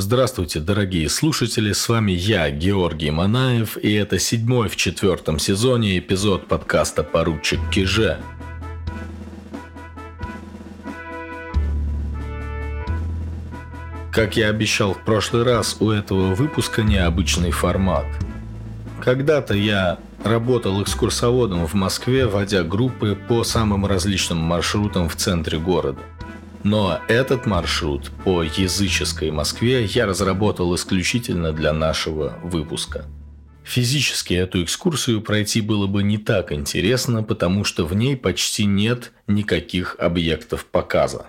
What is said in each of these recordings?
Здравствуйте, дорогие слушатели, с вами я, Георгий Манаев, и это седьмой в четвертом сезоне эпизод подкаста «Поручик Киже». Как я обещал в прошлый раз, у этого выпуска необычный формат. Когда-то я работал экскурсоводом в Москве, водя группы по самым различным маршрутам в центре города – но этот маршрут по языческой Москве я разработал исключительно для нашего выпуска. Физически эту экскурсию пройти было бы не так интересно, потому что в ней почти нет никаких объектов показа.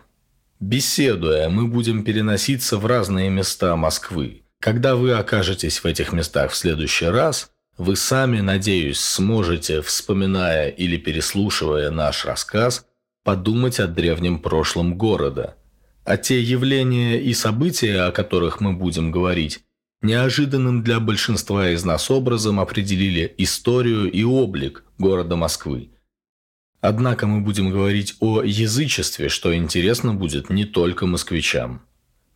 Беседуя, мы будем переноситься в разные места Москвы. Когда вы окажетесь в этих местах в следующий раз, вы сами, надеюсь, сможете, вспоминая или переслушивая наш рассказ, подумать о древнем прошлом города. А те явления и события, о которых мы будем говорить, неожиданным для большинства из нас образом определили историю и облик города Москвы. Однако мы будем говорить о язычестве, что интересно будет не только москвичам.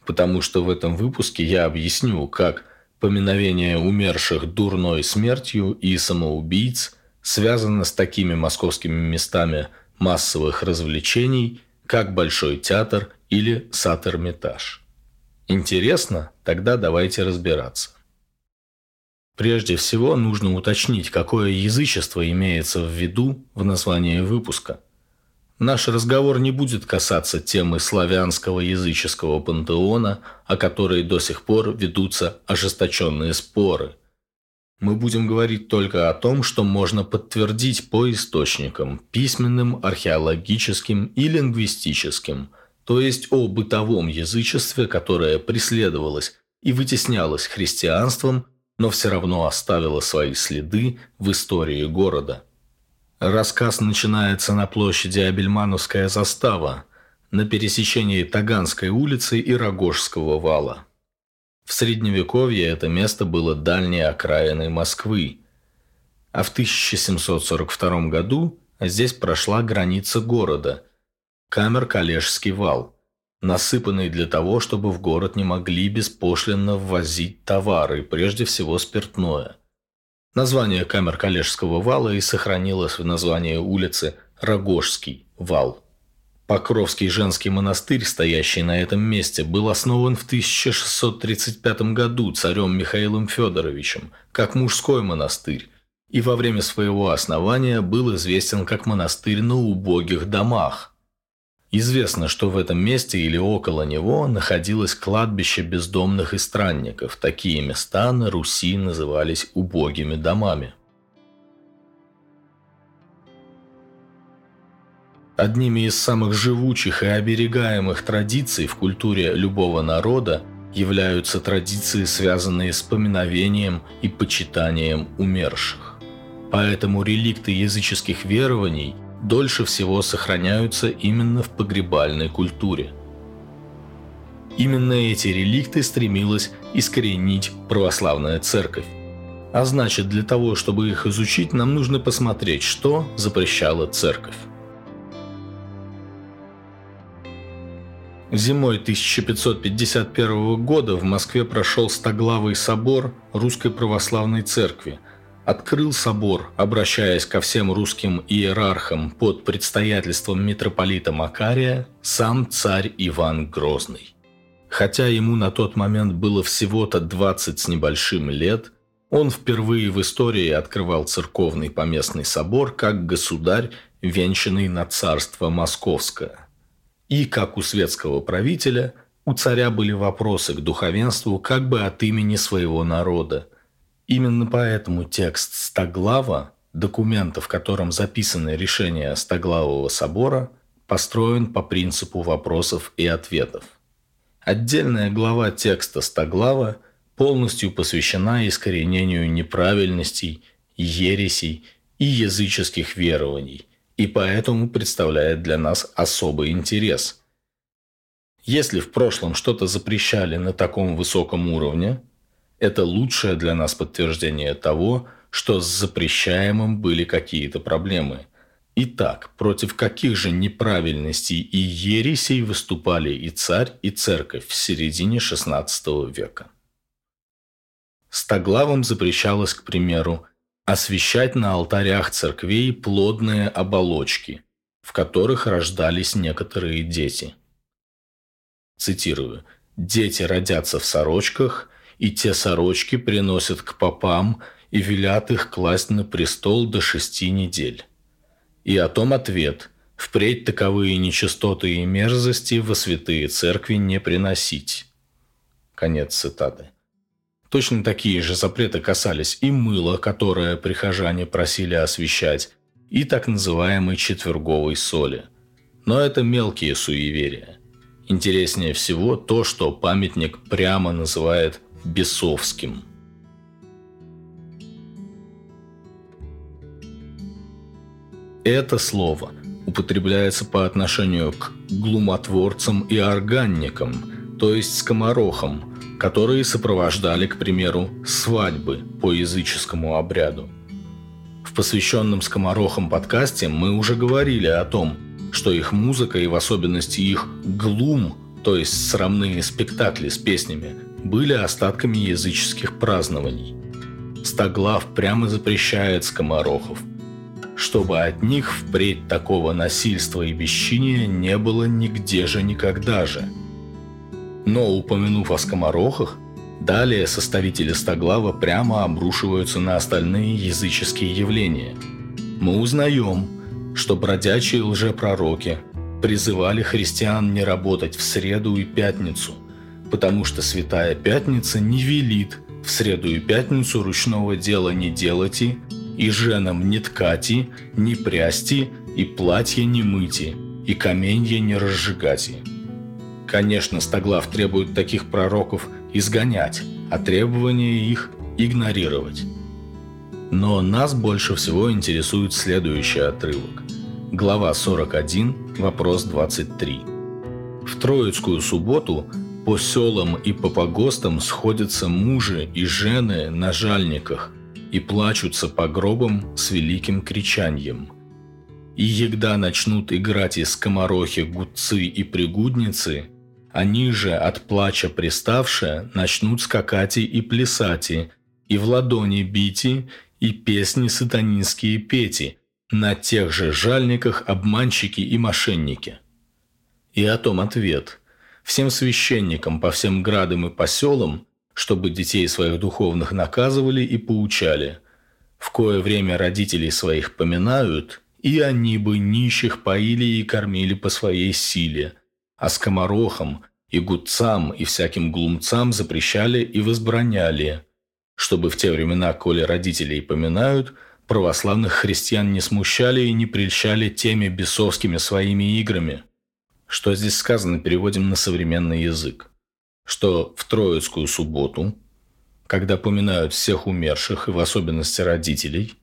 Потому что в этом выпуске я объясню, как поминовение умерших дурной смертью и самоубийц связано с такими московскими местами – массовых развлечений, как Большой театр или Сад-Эрмитаж. Интересно? Тогда давайте разбираться. Прежде всего нужно уточнить, какое язычество имеется в виду в названии выпуска. Наш разговор не будет касаться темы славянского языческого пантеона, о которой до сих пор ведутся ожесточенные споры – мы будем говорить только о том, что можно подтвердить по источникам, письменным, археологическим и лингвистическим, то есть о бытовом язычестве, которое преследовалось и вытеснялось христианством, но все равно оставило свои следы в истории города. Рассказ начинается на площади Абельмановская застава, на пересечении Таганской улицы и Рогожского вала. В Средневековье это место было дальней окраиной Москвы, а в 1742 году здесь прошла граница города – Камер-Калежский вал, насыпанный для того, чтобы в город не могли беспошлинно ввозить товары, прежде всего спиртное. Название Камер-Калежского вала и сохранилось в названии улицы Рогожский вал. Покровский женский монастырь, стоящий на этом месте, был основан в 1635 году царем Михаилом Федоровичем, как мужской монастырь, и во время своего основания был известен как монастырь на убогих домах. Известно, что в этом месте или около него находилось кладбище бездомных и странников. Такие места на Руси назывались убогими домами. Одними из самых живучих и оберегаемых традиций в культуре любого народа являются традиции, связанные с поминовением и почитанием умерших. Поэтому реликты языческих верований дольше всего сохраняются именно в погребальной культуре. Именно эти реликты стремилась искоренить православная церковь. А значит, для того, чтобы их изучить, нам нужно посмотреть, что запрещала церковь. Зимой 1551 года в Москве прошел Стоглавый собор Русской Православной Церкви. Открыл собор, обращаясь ко всем русским иерархам под предстоятельством митрополита Макария, сам царь Иван Грозный. Хотя ему на тот момент было всего-то 20 с небольшим лет, он впервые в истории открывал церковный поместный собор как государь, венчанный на царство Московское. И, как у светского правителя, у царя были вопросы к духовенству как бы от имени своего народа. Именно поэтому текст Стоглава, документа, в котором записаны решения Стоглавого собора, построен по принципу вопросов и ответов. Отдельная глава текста Стоглава полностью посвящена искоренению неправильностей, ересей и языческих верований – и поэтому представляет для нас особый интерес. Если в прошлом что-то запрещали на таком высоком уровне, это лучшее для нас подтверждение того, что с запрещаемым были какие-то проблемы. Итак, против каких же неправильностей и ересей выступали и царь, и церковь в середине XVI века? Стоглавам запрещалось, к примеру, освещать на алтарях церквей плодные оболочки, в которых рождались некоторые дети. Цитирую. «Дети родятся в сорочках, и те сорочки приносят к попам и велят их класть на престол до шести недель». И о том ответ – впредь таковые нечистоты и мерзости во святые церкви не приносить. Конец цитаты. Точно такие же запреты касались и мыла, которое прихожане просили освещать, и так называемой четверговой соли. Но это мелкие суеверия. Интереснее всего то, что памятник прямо называет бесовским – Это слово употребляется по отношению к глумотворцам и органникам, то есть скоморохам, которые сопровождали, к примеру, свадьбы по языческому обряду. В посвященном скоморохам подкасте мы уже говорили о том, что их музыка и в особенности их глум, то есть срамные спектакли с песнями, были остатками языческих празднований. Стоглав прямо запрещает скоморохов – чтобы от них впредь такого насильства и бесчиния не было нигде же никогда же. Но, упомянув о скоморохах, далее составители Стоглава прямо обрушиваются на остальные языческие явления. Мы узнаем, что бродячие лжепророки призывали христиан не работать в среду и пятницу, потому что Святая Пятница не велит в среду и пятницу ручного дела не делайте и женам не ткати, не прясти, и платье не мыти, и каменья не разжигати. Конечно, Стоглав требует таких пророков изгонять, а требования их игнорировать. Но нас больше всего интересует следующий отрывок. Глава 41, вопрос 23. В Троицкую субботу по селам и по погостам сходятся мужи и жены на жальниках – и плачутся по гробам с великим кричанием. И егда начнут играть из скоморохи гудцы и пригудницы, они же от плача приставшие начнут скакати и плясати, и в ладони бити, и песни сатанинские пети, на тех же жальниках обманщики и мошенники. И о том ответ. Всем священникам по всем градам и поселам чтобы детей своих духовных наказывали и поучали. В кое время родителей своих поминают, и они бы нищих поили и кормили по своей силе, а скоморохам и гудцам и всяким глумцам запрещали и возбраняли, чтобы в те времена, коли родителей поминают, православных христиан не смущали и не прельщали теми бесовскими своими играми. Что здесь сказано, переводим на современный язык что в Троицкую субботу, когда поминают всех умерших и в особенности родителей,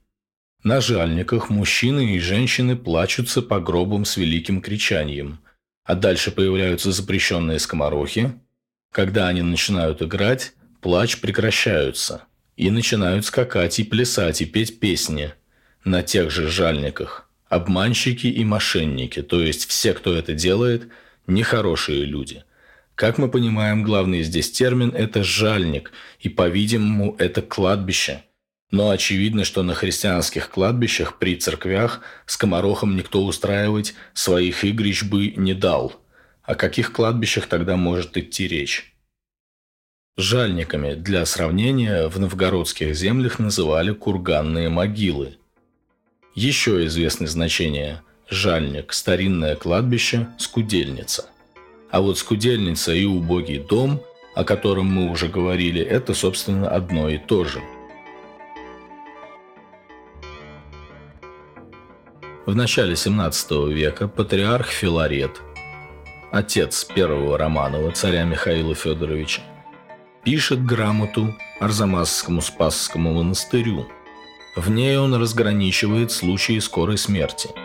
на жальниках мужчины и женщины плачутся по гробам с великим кричанием, а дальше появляются запрещенные скоморохи. Когда они начинают играть, плач прекращаются, и начинают скакать и плясать и петь песни на тех же жальниках. Обманщики и мошенники, то есть все, кто это делает, нехорошие люди – как мы понимаем, главный здесь термин – это «жальник», и, по-видимому, это кладбище. Но очевидно, что на христианских кладбищах при церквях скоморохам никто устраивать своих игрищ бы не дал. О каких кладбищах тогда может идти речь? Жальниками для сравнения в новгородских землях называли курганные могилы. Еще известны значения – жальник – старинное кладбище, скудельница – а вот скудельница и убогий дом, о котором мы уже говорили, это, собственно, одно и то же. В начале 17 века патриарх Филарет, отец первого Романова, царя Михаила Федоровича, пишет грамоту Арзамасскому Спасскому монастырю. В ней он разграничивает случаи скорой смерти –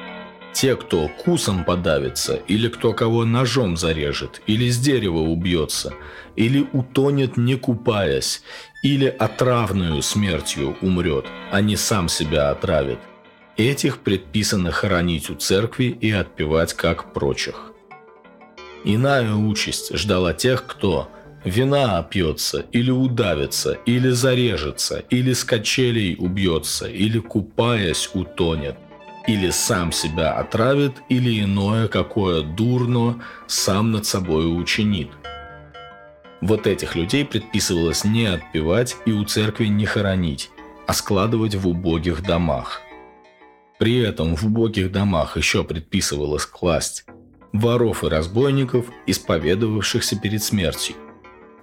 те, кто кусом подавится, или кто кого ножом зарежет, или с дерева убьется, или утонет не купаясь, или отравную смертью умрет, а не сам себя отравит. Этих предписано хоронить у церкви и отпевать как прочих. Иная участь ждала тех, кто вина опьется, или удавится, или зарежется, или с качелей убьется, или купаясь утонет, или сам себя отравит, или иное какое дурно сам над собой учинит. Вот этих людей предписывалось не отпевать и у церкви не хоронить, а складывать в убогих домах. При этом в убогих домах еще предписывалось класть воров и разбойников, исповедовавшихся перед смертью,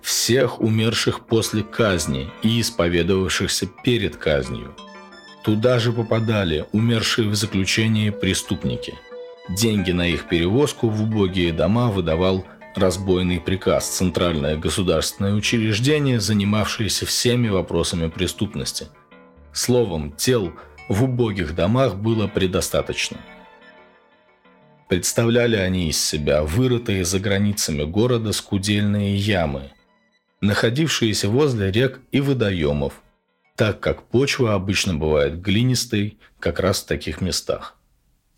всех умерших после казни и исповедовавшихся перед казнью. Туда же попадали умершие в заключении преступники. Деньги на их перевозку в убогие дома выдавал разбойный приказ Центральное государственное учреждение, занимавшееся всеми вопросами преступности. Словом, тел в убогих домах было предостаточно. Представляли они из себя вырытые за границами города скудельные ямы, находившиеся возле рек и водоемов, так как почва обычно бывает глинистой как раз в таких местах.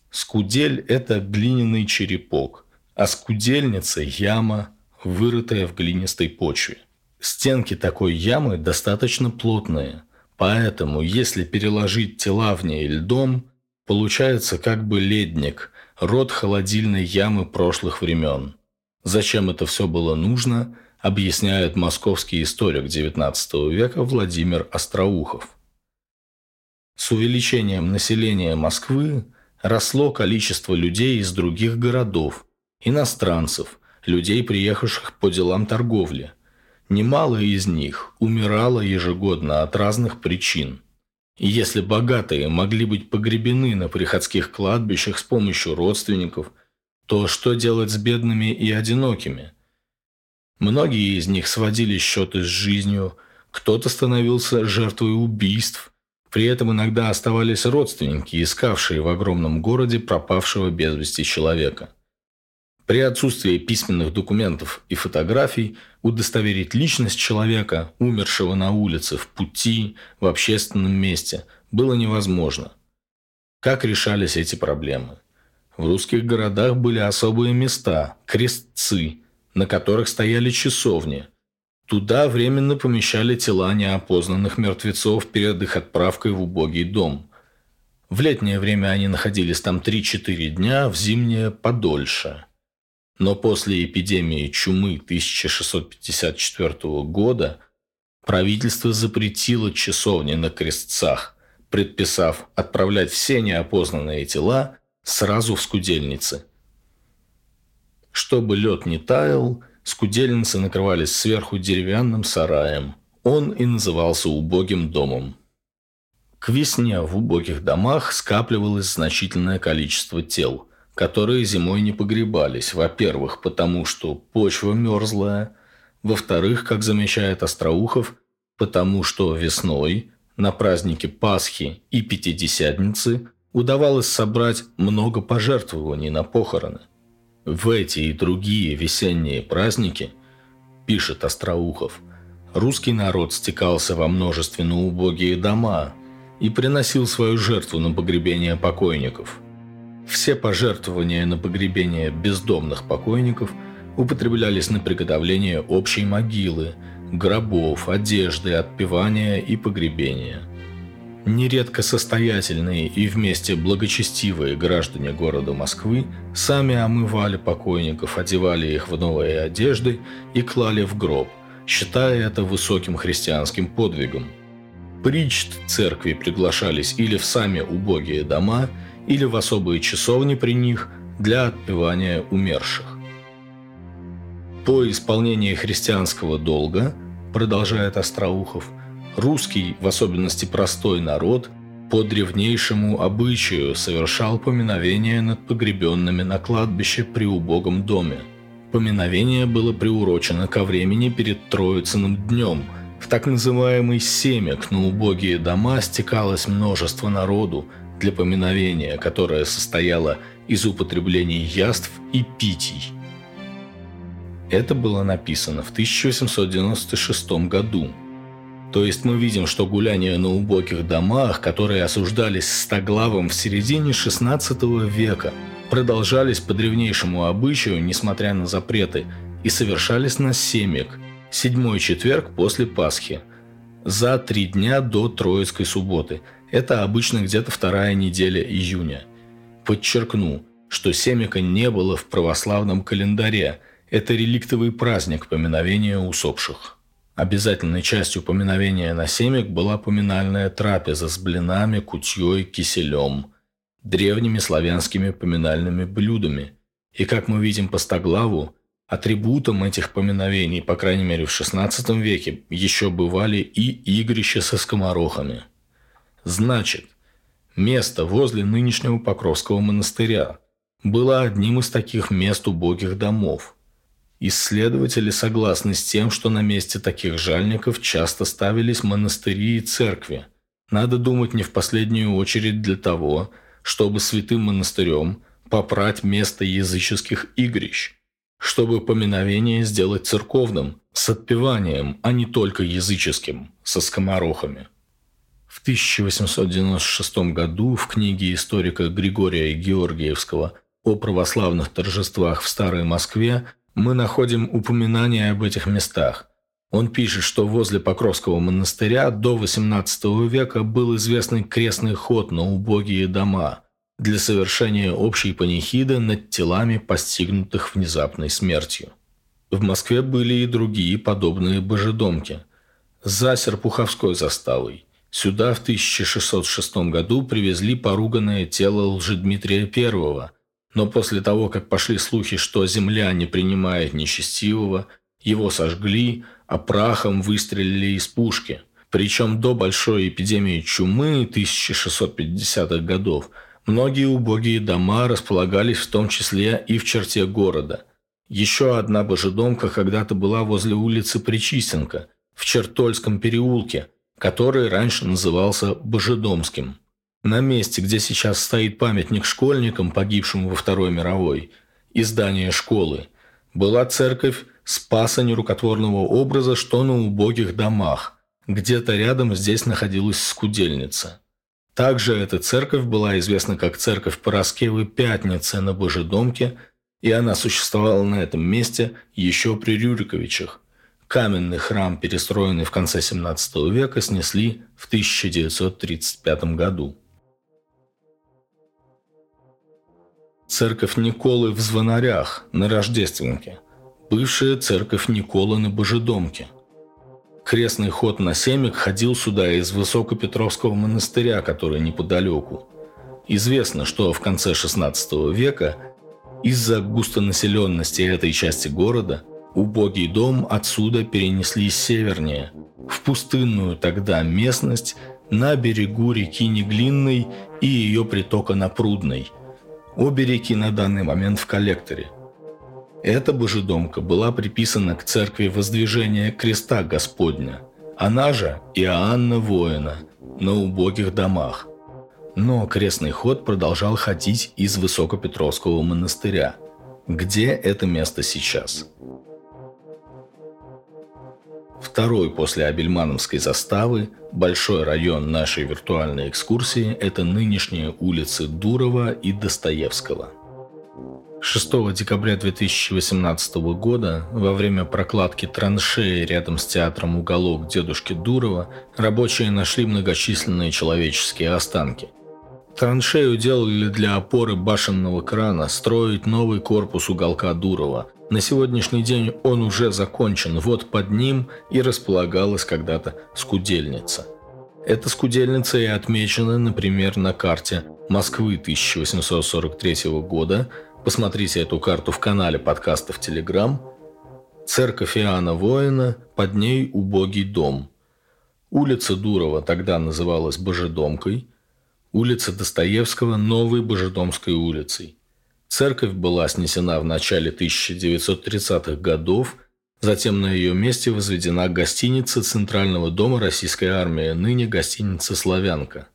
Скудель – это глиняный черепок, а скудельница – яма, вырытая в глинистой почве. Стенки такой ямы достаточно плотные, поэтому если переложить тела в ней льдом, получается как бы ледник, род холодильной ямы прошлых времен. Зачем это все было нужно, объясняет московский историк XIX века Владимир Остроухов. С увеличением населения Москвы росло количество людей из других городов, иностранцев, людей, приехавших по делам торговли. Немало из них умирало ежегодно от разных причин. Если богатые могли быть погребены на приходских кладбищах с помощью родственников, то что делать с бедными и одинокими? Многие из них сводили счеты с жизнью, кто-то становился жертвой убийств, при этом иногда оставались родственники, искавшие в огромном городе пропавшего без вести человека. При отсутствии письменных документов и фотографий удостоверить личность человека, умершего на улице, в пути, в общественном месте, было невозможно. Как решались эти проблемы? В русских городах были особые места – крестцы, на которых стояли часовни. Туда временно помещали тела неопознанных мертвецов перед их отправкой в убогий дом. В летнее время они находились там 3-4 дня, в зимнее – подольше – но после эпидемии чумы 1654 года правительство запретило часовни на крестцах, предписав отправлять все неопознанные тела сразу в скудельницы. Чтобы лед не таял, скудельницы накрывались сверху деревянным сараем. Он и назывался убогим домом. К весне в убогих домах скапливалось значительное количество тел – которые зимой не погребались. Во-первых, потому что почва мерзлая. Во-вторых, как замечает Остроухов, потому что весной на празднике Пасхи и Пятидесятницы удавалось собрать много пожертвований на похороны. В эти и другие весенние праздники, пишет Остроухов, русский народ стекался во множественно убогие дома и приносил свою жертву на погребение покойников – все пожертвования на погребение бездомных покойников употреблялись на приготовление общей могилы, гробов, одежды, отпевания и погребения. Нередко состоятельные и вместе благочестивые граждане города Москвы сами омывали покойников, одевали их в новые одежды и клали в гроб, считая это высоким христианским подвигом. Причт церкви приглашались или в сами убогие дома – или в особые часовни при них для отпевания умерших. По исполнении христианского долга, продолжает Остроухов, русский, в особенности простой народ, по древнейшему обычаю совершал поминовение над погребенными на кладбище при убогом доме. Поминовение было приурочено ко времени перед Троицыным днем. В так называемый семек на убогие дома стекалось множество народу, для поминовения, которое состояло из употребления яств и питий. Это было написано в 1896 году. То есть мы видим, что гуляния на убогих домах, которые осуждались Стоглавом в середине XVI века, продолжались по древнейшему обычаю, несмотря на запреты, и совершались на семик, седьмой четверг после Пасхи, за три дня до Троицкой субботы. Это обычно где-то вторая неделя июня. Подчеркну, что семика не было в православном календаре. Это реликтовый праздник поминовения усопших. Обязательной частью поминовения на семик была поминальная трапеза с блинами, кутьей, киселем, древними славянскими поминальными блюдами. И как мы видим по стоглаву, атрибутом этих поминовений, по крайней мере в XVI веке, еще бывали и игрища со скоморохами. Значит, место возле нынешнего Покровского монастыря было одним из таких мест убогих домов. Исследователи согласны с тем, что на месте таких жальников часто ставились монастыри и церкви. Надо думать не в последнюю очередь для того, чтобы святым монастырем попрать место языческих игрищ, чтобы поминовение сделать церковным, с отпеванием, а не только языческим, со скоморохами. В 1896 году в книге историка Григория Георгиевского о православных торжествах в Старой Москве мы находим упоминания об этих местах. Он пишет, что возле Покровского монастыря до XVIII века был известный крестный ход на убогие дома для совершения общей панихиды над телами, постигнутых внезапной смертью. В Москве были и другие подобные божедомки. За Серпуховской заставой. Сюда в 1606 году привезли поруганное тело Лжедмитрия I, но после того, как пошли слухи, что земля не принимает нечестивого, его сожгли, а прахом выстрелили из пушки. Причем до большой эпидемии чумы 1650-х годов многие убогие дома располагались в том числе и в черте города. Еще одна божедомка когда-то была возле улицы Причистенко, в Чертольском переулке, который раньше назывался Божедомским. На месте, где сейчас стоит памятник школьникам, погибшим во Второй мировой, и здание школы, была церковь Спаса нерукотворного образа, что на убогих домах. Где-то рядом здесь находилась скудельница. Также эта церковь была известна как церковь Пороскевы Пятницы на Божедомке, и она существовала на этом месте еще при Рюриковичах. Каменный храм, перестроенный в конце 17 века, снесли в 1935 году. Церковь Николы в Звонарях на Рождественке. Бывшая церковь Николы на Божедомке. Крестный ход на Семик ходил сюда из Высокопетровского монастыря, который неподалеку. Известно, что в конце XVI века из-за густонаселенности этой части города убогий дом отсюда перенесли севернее, в пустынную тогда местность на берегу реки Неглинной и ее притока на Прудной – Обе реки на данный момент в коллекторе. Эта божедомка была приписана к церкви Воздвижения Креста Господня, она же Иоанна Воина, на убогих домах. Но крестный ход продолжал ходить из Высокопетровского монастыря. Где это место сейчас? Второй после Абельмановской заставы большой район нашей виртуальной экскурсии – это нынешние улицы Дурова и Достоевского. 6 декабря 2018 года во время прокладки траншеи рядом с театром «Уголок» дедушки Дурова рабочие нашли многочисленные человеческие останки. Траншею делали для опоры башенного крана строить новый корпус уголка Дурова, на сегодняшний день он уже закончен, вот под ним и располагалась когда-то скудельница. Эта скудельница и отмечена, например, на карте Москвы 1843 года. Посмотрите эту карту в канале подкастов Телеграм. Церковь Иоанна Воина, под ней убогий дом. Улица Дурова тогда называлась Божедомкой, улица Достоевского – Новой Божедомской улицей. Церковь была снесена в начале 1930-х годов, затем на ее месте возведена гостиница Центрального дома Российской армии, ныне гостиница «Славянка».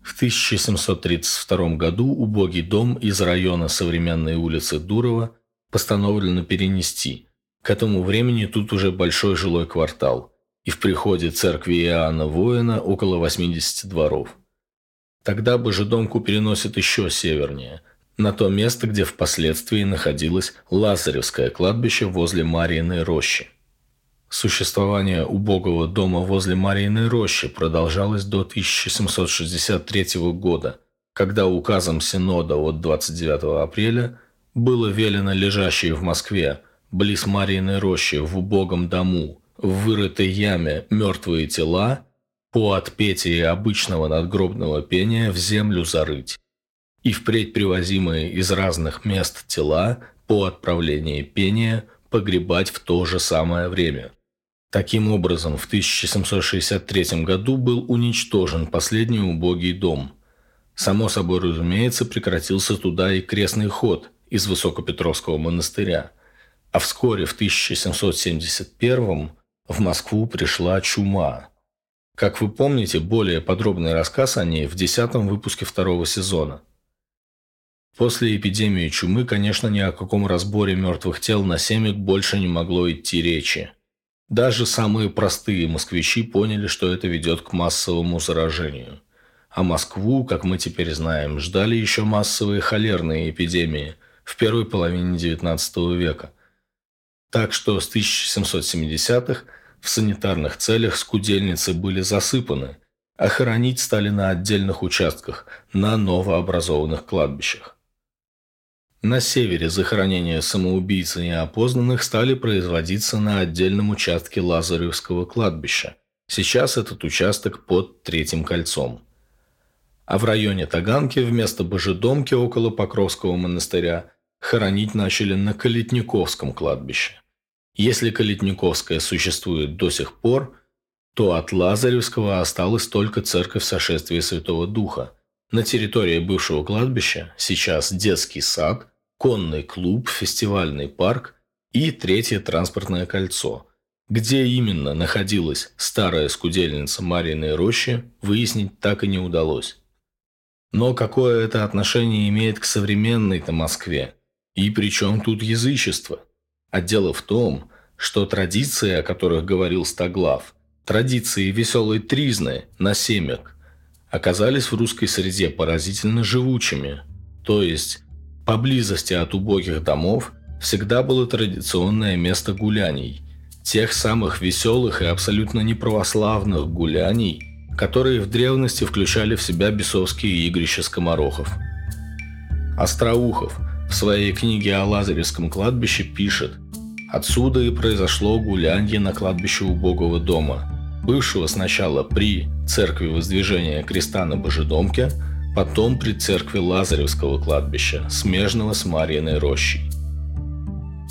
В 1732 году убогий дом из района современной улицы Дурова постановлено перенести. К этому времени тут уже большой жилой квартал. и в приходе церкви Иоанна Воина около 80 дворов. Тогда Божедомку переносят еще севернее, на то место, где впоследствии находилось Лазаревское кладбище возле Марьиной рощи. Существование убогого дома возле Марьиной рощи продолжалось до 1763 года, когда указом Синода от 29 апреля было велено лежащие в Москве, близ Марьиной рощи, в убогом дому, в вырытой яме мертвые тела по отпетии обычного надгробного пения в землю зарыть и впредь привозимые из разных мест тела по отправлении пения погребать в то же самое время – Таким образом, в 1763 году был уничтожен последний убогий дом. Само собой разумеется, прекратился туда и крестный ход из Высокопетровского монастыря, а вскоре в 1771 в Москву пришла чума. Как вы помните, более подробный рассказ о ней в десятом выпуске второго сезона. После эпидемии чумы, конечно, ни о каком разборе мертвых тел на семек больше не могло идти речи. Даже самые простые москвичи поняли, что это ведет к массовому заражению. А Москву, как мы теперь знаем, ждали еще массовые холерные эпидемии в первой половине XIX века. Так что с 1770-х в санитарных целях скудельницы были засыпаны, а хоронить стали на отдельных участках, на новообразованных кладбищах. На севере захоронения самоубийц и неопознанных стали производиться на отдельном участке Лазаревского кладбища. Сейчас этот участок под Третьим кольцом. А в районе Таганки вместо Божедомки около Покровского монастыря хоронить начали на Калитниковском кладбище. Если Калитниковское существует до сих пор, то от Лазаревского осталась только церковь сошествия Святого Духа. На территории бывшего кладбища сейчас детский сад, конный клуб, фестивальный парк и третье транспортное кольцо. Где именно находилась старая скудельница Марьиной рощи, выяснить так и не удалось. Но какое это отношение имеет к современной-то Москве? И при чем тут язычество? А дело в том, что традиции, о которых говорил Стоглав, традиции веселой тризны на семек, оказались в русской среде поразительно живучими. То есть Поблизости от убогих домов всегда было традиционное место гуляний, тех самых веселых и абсолютно неправославных гуляний, которые в древности включали в себя бесовские игрища скоморохов. Остроухов в своей книге о Лазаревском кладбище пишет «Отсюда и произошло гулянье на кладбище убогого дома, бывшего сначала при церкви воздвижения креста на Божедомке – потом при церкви Лазаревского кладбища, смежного с Марьиной рощей.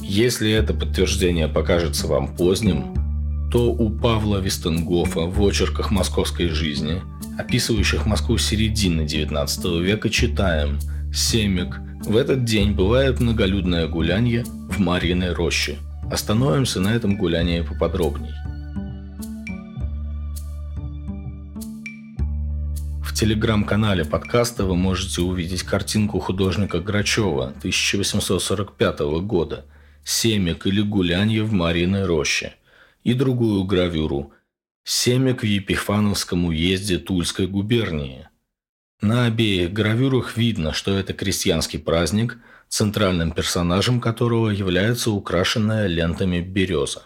Если это подтверждение покажется вам поздним, то у Павла Вестенгофа в очерках московской жизни, описывающих Москву середины XIX века, читаем «Семик. В этот день бывает многолюдное гулянье в Марьиной роще». Остановимся на этом гулянии поподробней. телеграм-канале подкаста вы можете увидеть картинку художника Грачева 1845 года «Семек или гулянье в Мариной роще» и другую гравюру «Семек в Епифановском уезде Тульской губернии». На обеих гравюрах видно, что это крестьянский праздник, центральным персонажем которого является украшенная лентами береза.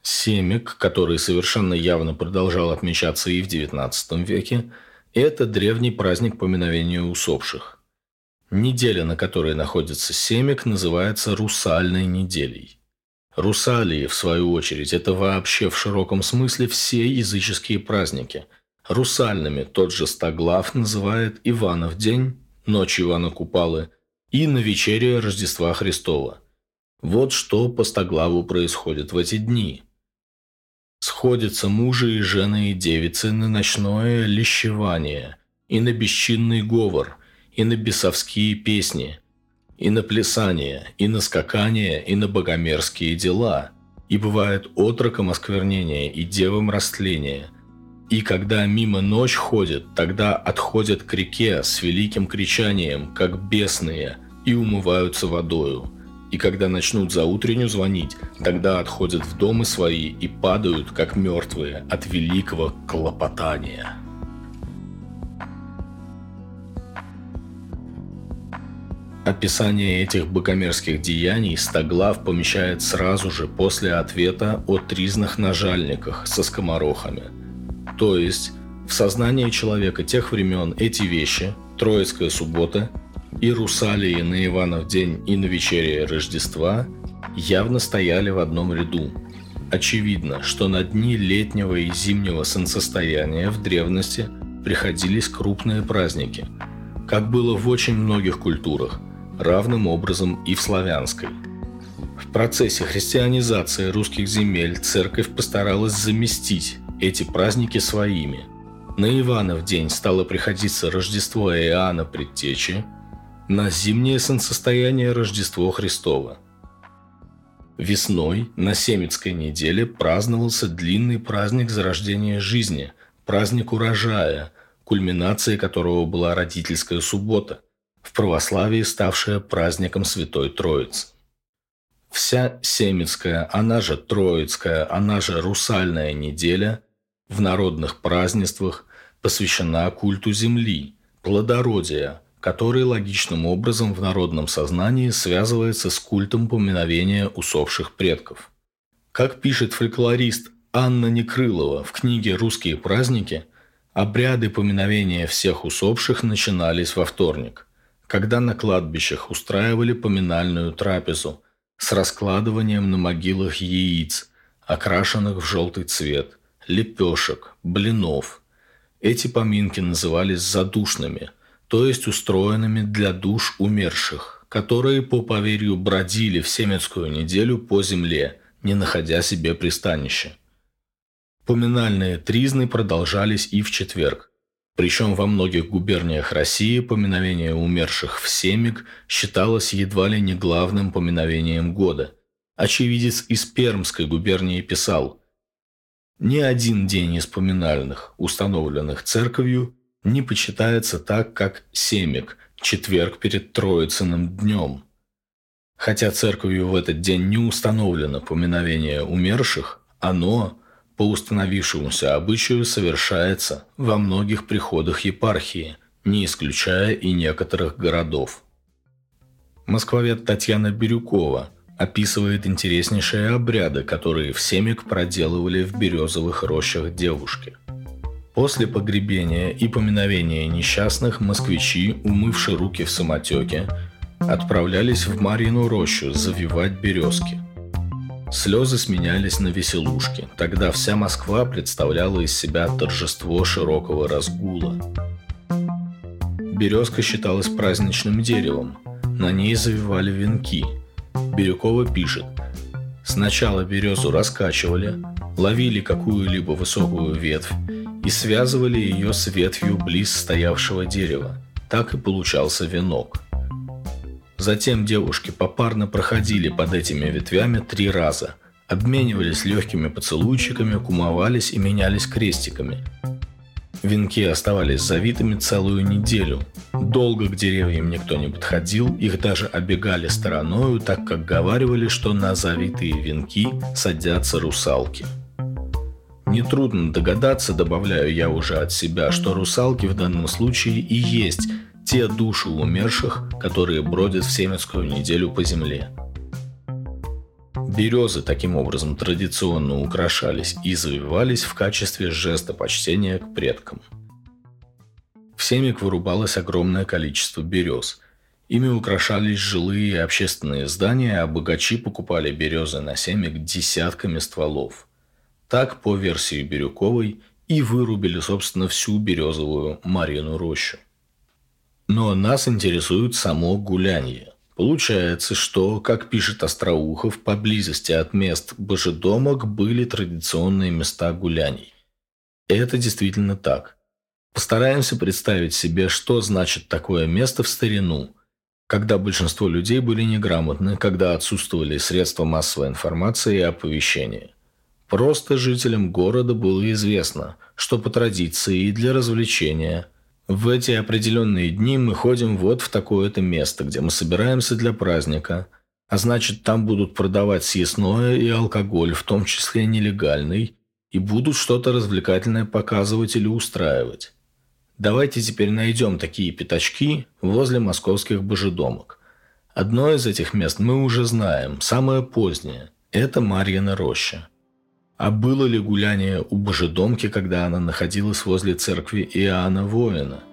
Семек, который совершенно явно продолжал отмечаться и в XIX веке, это древний праздник поминовения усопших. Неделя, на которой находится семик, называется русальной неделей. Русалии, в свою очередь, это вообще в широком смысле все языческие праздники. Русальными тот же Стоглав называет Иванов день, ночь Ивана Купалы, и на вечере Рождества Христова. Вот что по Стоглаву происходит в эти дни – Сходятся мужи и жены и девицы на ночное лещевание, и на бесчинный говор, и на бесовские песни, и на плясание, и на скакание, и на богомерзкие дела. И бывает отроком осквернение и девам растление. И когда мимо ночь ходит, тогда отходят к реке с великим кричанием, как бесные, и умываются водою. И когда начнут за утренню звонить, тогда отходят в дома свои и падают, как мертвые, от великого клопотания. Описание этих богомерзких деяний Стоглав помещает сразу же после ответа о тризных нажальниках со скоморохами. То есть, в сознании человека тех времен эти вещи, Троицкая суббота и Русалии на Иванов день и на вечере Рождества, явно стояли в одном ряду. Очевидно, что на дни летнего и зимнего солнцестояния в древности приходились крупные праздники, как было в очень многих культурах, равным образом и в славянской. В процессе христианизации русских земель церковь постаралась заместить эти праздники своими. На Иванов день стало приходиться Рождество Иоанна Предтечи, на зимнее солнцестояние Рождество Христово. Весной на Семецкой неделе праздновался длинный праздник зарождения жизни, праздник урожая, кульминацией которого была родительская суббота, в православии ставшая праздником Святой Троицы. Вся Семецкая, она же Троицкая, она же Русальная неделя в народных празднествах посвящена культу земли, плодородия, который логичным образом в народном сознании связывается с культом поминовения усопших предков. Как пишет фольклорист Анна Некрылова в книге «Русские праздники», обряды поминовения всех усопших начинались во вторник когда на кладбищах устраивали поминальную трапезу с раскладыванием на могилах яиц, окрашенных в желтый цвет, лепешек, блинов. Эти поминки назывались задушными, то есть устроенными для душ умерших, которые по поверью бродили в Семецкую неделю по земле, не находя себе пристанища. Поминальные тризны продолжались и в четверг, причем во многих губерниях России поминовение умерших в Семик считалось едва ли не главным поминовением года. Очевидец из Пермской губернии писал «Ни один день из поминальных, установленных церковью, не почитается так, как Семик, четверг перед Троицыным днем. Хотя церковью в этот день не установлено поминовение умерших, оно – по установившемуся обычаю совершается во многих приходах епархии, не исключая и некоторых городов. Москвовед Татьяна Бирюкова описывает интереснейшие обряды, которые в Семик проделывали в березовых рощах девушки. После погребения и поминовения несчастных москвичи, умывши руки в самотеке, отправлялись в Марьину рощу завивать березки – Слезы сменялись на веселушки. Тогда вся Москва представляла из себя торжество широкого разгула. Березка считалась праздничным деревом. На ней завивали венки. Бирюкова пишет. Сначала березу раскачивали, ловили какую-либо высокую ветвь и связывали ее с ветвью близ стоявшего дерева. Так и получался венок – Затем девушки попарно проходили под этими ветвями три раза, обменивались легкими поцелуйчиками, кумовались и менялись крестиками. Венки оставались завитыми целую неделю. Долго к деревьям никто не подходил, их даже обегали стороною, так как говаривали, что на завитые венки садятся русалки. Нетрудно догадаться, добавляю я уже от себя, что русалки в данном случае и есть те души умерших, которые бродят в Семецкую неделю по земле. Березы таким образом традиционно украшались и завивались в качестве жеста почтения к предкам. В Семик вырубалось огромное количество берез. Ими украшались жилые и общественные здания, а богачи покупали березы на Семик десятками стволов. Так, по версии Бирюковой, и вырубили, собственно, всю березовую Марьину рощу. Но нас интересует само гуляние. Получается, что, как пишет Остроухов, поблизости от мест божедомок были традиционные места гуляний. Это действительно так. Постараемся представить себе, что значит такое место в старину, когда большинство людей были неграмотны, когда отсутствовали средства массовой информации и оповещения. Просто жителям города было известно, что по традиции и для развлечения – в эти определенные дни мы ходим вот в такое-то место, где мы собираемся для праздника. А значит, там будут продавать съестное и алкоголь, в том числе нелегальный, и будут что-то развлекательное показывать или устраивать. Давайте теперь найдем такие пятачки возле московских божедомок. Одно из этих мест мы уже знаем, самое позднее. Это Марьина роща. А было ли гуляние у божедомки, когда она находилась возле церкви Иоанна Воина –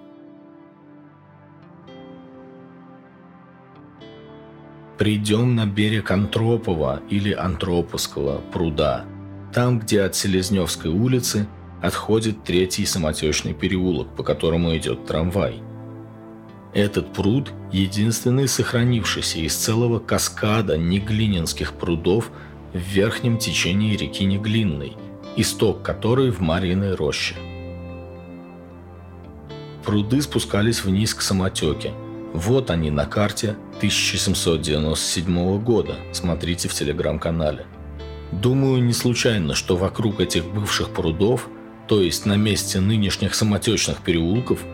Придем на берег Антропова или Антроповского пруда, там, где от Селезневской улицы отходит третий самотечный переулок, по которому идет трамвай. Этот пруд – единственный сохранившийся из целого каскада неглининских прудов в верхнем течении реки Неглинной, исток которой в Марьиной роще. Пруды спускались вниз к самотеке – вот они на карте 1797 года. Смотрите в телеграм-канале. Думаю, не случайно, что вокруг этих бывших прудов, то есть на месте нынешних самотечных переулков,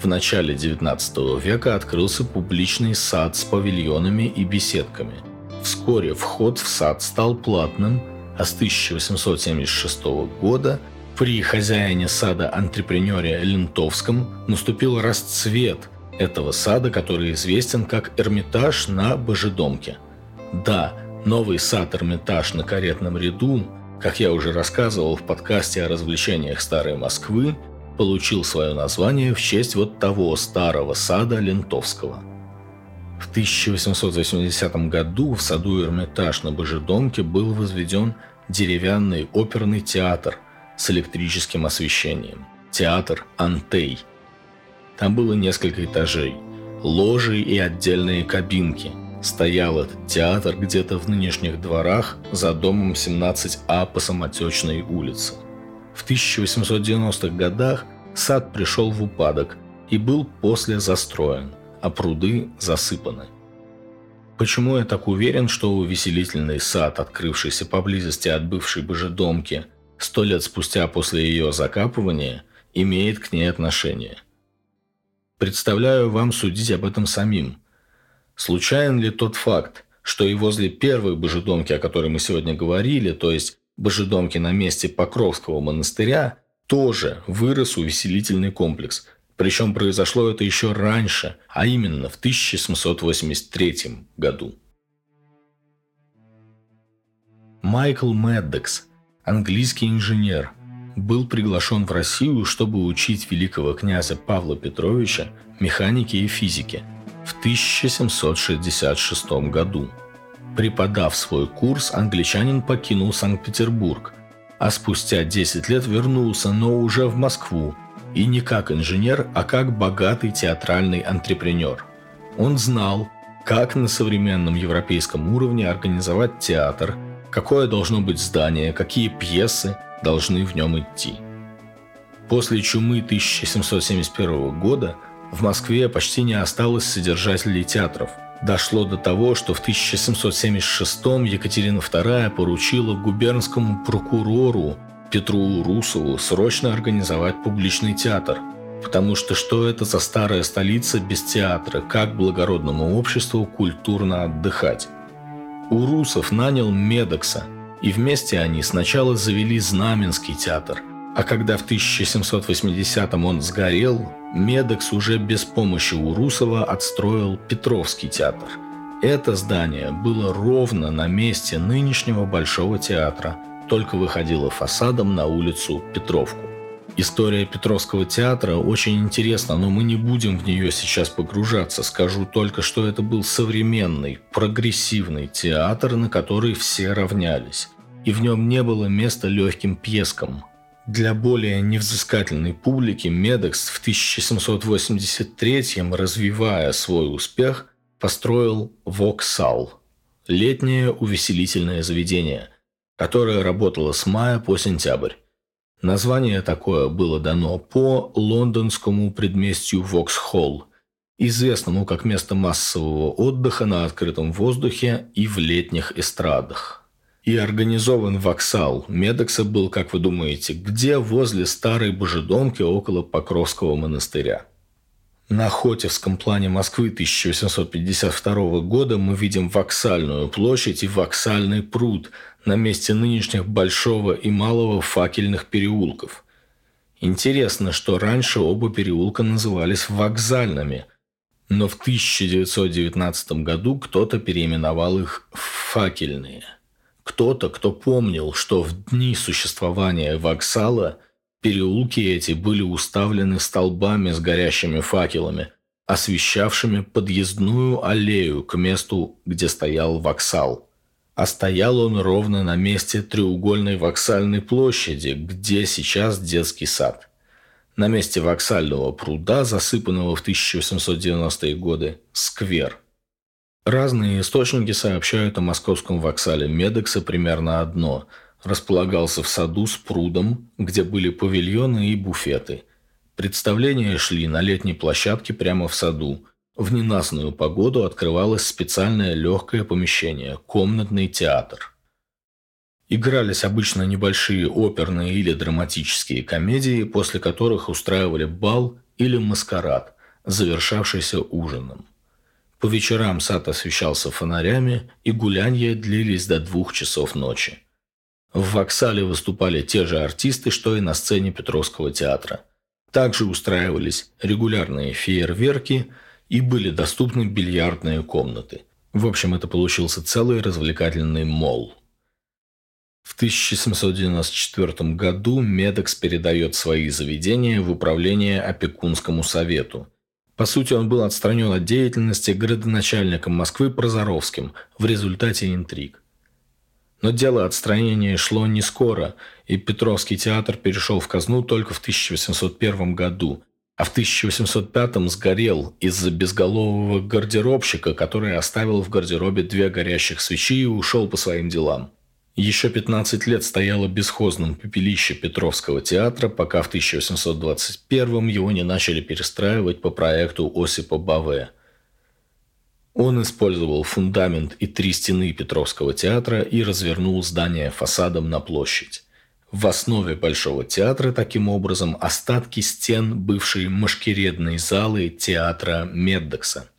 в начале 19 века открылся публичный сад с павильонами и беседками. Вскоре вход в сад стал платным, а с 1876 года при хозяине сада антрепренере Лентовском наступил расцвет этого сада, который известен как Эрмитаж на Божедомке. Да, новый сад Эрмитаж на каретном ряду, как я уже рассказывал в подкасте о развлечениях Старой Москвы, получил свое название в честь вот того старого сада Лентовского. В 1880 году в саду Эрмитаж на Божедомке был возведен деревянный оперный театр с электрическим освещением – театр «Антей», там было несколько этажей, ложи и отдельные кабинки. Стоял этот театр где-то в нынешних дворах за домом 17А по Самотечной улице. В 1890-х годах сад пришел в упадок и был после застроен, а пруды засыпаны. Почему я так уверен, что увеселительный сад, открывшийся поблизости от бывшей божедомки, сто лет спустя после ее закапывания, имеет к ней отношение – Представляю вам судить об этом самим. Случайен ли тот факт, что и возле первой божедомки, о которой мы сегодня говорили, то есть божедомки на месте Покровского монастыря, тоже вырос увеселительный комплекс. Причем произошло это еще раньше, а именно в 1783 году. Майкл Мэддекс, английский инженер – был приглашен в Россию, чтобы учить великого князя Павла Петровича механике и физике в 1766 году. Преподав свой курс, англичанин покинул Санкт-Петербург, а спустя 10 лет вернулся, но уже в Москву, и не как инженер, а как богатый театральный антрепренер. Он знал, как на современном европейском уровне организовать театр, какое должно быть здание, какие пьесы – должны в нем идти. После чумы 1771 года в Москве почти не осталось содержателей театров. Дошло до того, что в 1776 Екатерина II поручила губернскому прокурору Петру Русову срочно организовать публичный театр. Потому что что это за старая столица без театра, как благородному обществу культурно отдыхать? Урусов нанял Медокса – и вместе они сначала завели Знаменский театр, а когда в 1780-м он сгорел, Медекс уже без помощи Урусова отстроил Петровский театр. Это здание было ровно на месте нынешнего Большого театра, только выходило фасадом на улицу Петровку. История Петровского театра очень интересна, но мы не будем в нее сейчас погружаться. Скажу только, что это был современный, прогрессивный театр, на который все равнялись. И в нем не было места легким пьескам. Для более невзыскательной публики Медекс в 1783 развивая свой успех, построил Воксал – летнее увеселительное заведение, которое работало с мая по сентябрь. Название такое было дано по лондонскому предместью Воксхолл, известному как место массового отдыха на открытом воздухе и в летних эстрадах. И организован воксал Медекса был, как вы думаете, где возле старой божедомки около Покровского монастыря. На Хотевском плане Москвы 1852 года мы видим Воксальную площадь и Воксальный пруд на месте нынешних Большого и Малого факельных переулков. Интересно, что раньше оба переулка назывались вокзальными, но в 1919 году кто-то переименовал их в факельные. Кто-то, кто помнил, что в дни существования вокзала – Переулки эти были уставлены столбами с горящими факелами, освещавшими подъездную аллею к месту, где стоял воксал. А стоял он ровно на месте треугольной воксальной площади, где сейчас детский сад. На месте воксального пруда, засыпанного в 1890-е годы, сквер. Разные источники сообщают о московском воксале Медекса примерно одно – располагался в саду с прудом, где были павильоны и буфеты. Представления шли на летней площадке прямо в саду. В ненастную погоду открывалось специальное легкое помещение – комнатный театр. Игрались обычно небольшие оперные или драматические комедии, после которых устраивали бал или маскарад, завершавшийся ужином. По вечерам сад освещался фонарями, и гулянья длились до двух часов ночи. В Воксале выступали те же артисты, что и на сцене Петровского театра. Также устраивались регулярные фейерверки и были доступны бильярдные комнаты. В общем, это получился целый развлекательный мол. В 1794 году Медекс передает свои заведения в управление опекунскому совету. По сути, он был отстранен от деятельности градоначальником Москвы Прозоровским в результате интриг. Но дело отстранения шло не скоро, и Петровский театр перешел в казну только в 1801 году, а в 1805 сгорел из-за безголового гардеробщика, который оставил в гардеробе две горящих свечи и ушел по своим делам. Еще 15 лет стояло бесхозным пепелище Петровского театра, пока в 1821 его не начали перестраивать по проекту Осипа Баве – он использовал фундамент и три стены Петровского театра и развернул здание фасадом на площадь. В основе Большого театра, таким образом, остатки стен бывшей машкередной залы театра Меддекса.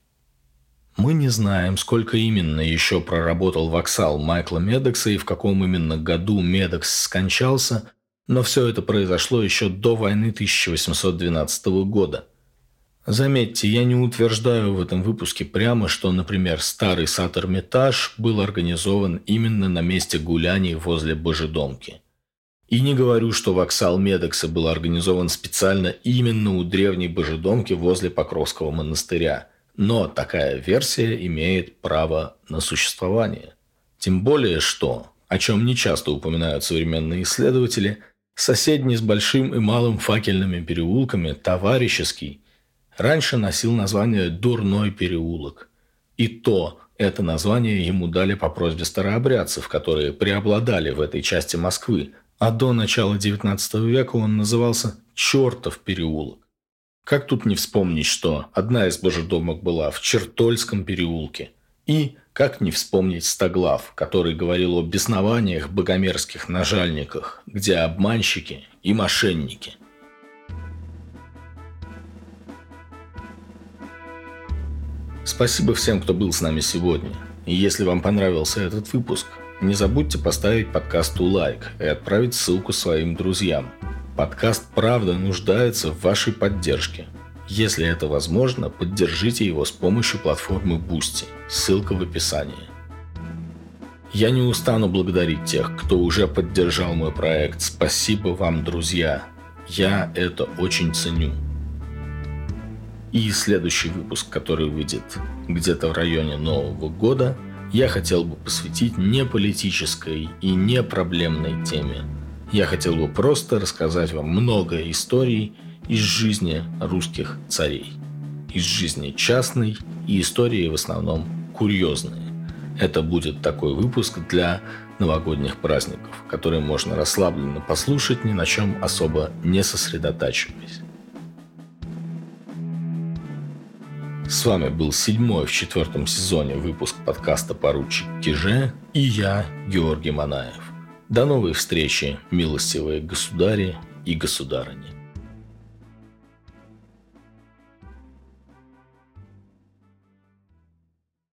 Мы не знаем, сколько именно еще проработал воксал Майкла Медекса и в каком именно году Медекс скончался, но все это произошло еще до войны 1812 года – Заметьте, я не утверждаю в этом выпуске прямо, что, например, старый сад Эрмитаж был организован именно на месте гуляний возле Божедомки. И не говорю, что воксал Медекса был организован специально именно у древней Божедомки возле Покровского монастыря. Но такая версия имеет право на существование. Тем более, что, о чем не часто упоминают современные исследователи, соседний с большим и малым факельными переулками, товарищеский, раньше носил название «Дурной переулок». И то это название ему дали по просьбе старообрядцев, которые преобладали в этой части Москвы, а до начала XIX века он назывался «Чертов переулок». Как тут не вспомнить, что одна из божедомок была в Чертольском переулке, и как не вспомнить Стоглав, который говорил о беснованиях богомерзких нажальниках, где обманщики и мошенники – Спасибо всем, кто был с нами сегодня. И если вам понравился этот выпуск, не забудьте поставить подкасту лайк и отправить ссылку своим друзьям. Подкаст «Правда» нуждается в вашей поддержке. Если это возможно, поддержите его с помощью платформы Boosty. Ссылка в описании. Я не устану благодарить тех, кто уже поддержал мой проект. Спасибо вам, друзья. Я это очень ценю. И следующий выпуск, который выйдет где-то в районе Нового года, я хотел бы посвятить не политической и не проблемной теме. Я хотел бы просто рассказать вам много историй из жизни русских царей. Из жизни частной и истории в основном курьезные. Это будет такой выпуск для новогодних праздников, который можно расслабленно послушать, ни на чем особо не сосредотачиваясь. С вами был седьмой в четвертом сезоне выпуск подкаста «Поручик Киже» и я, Георгий Манаев. До новой встречи, милостивые государи и государыни.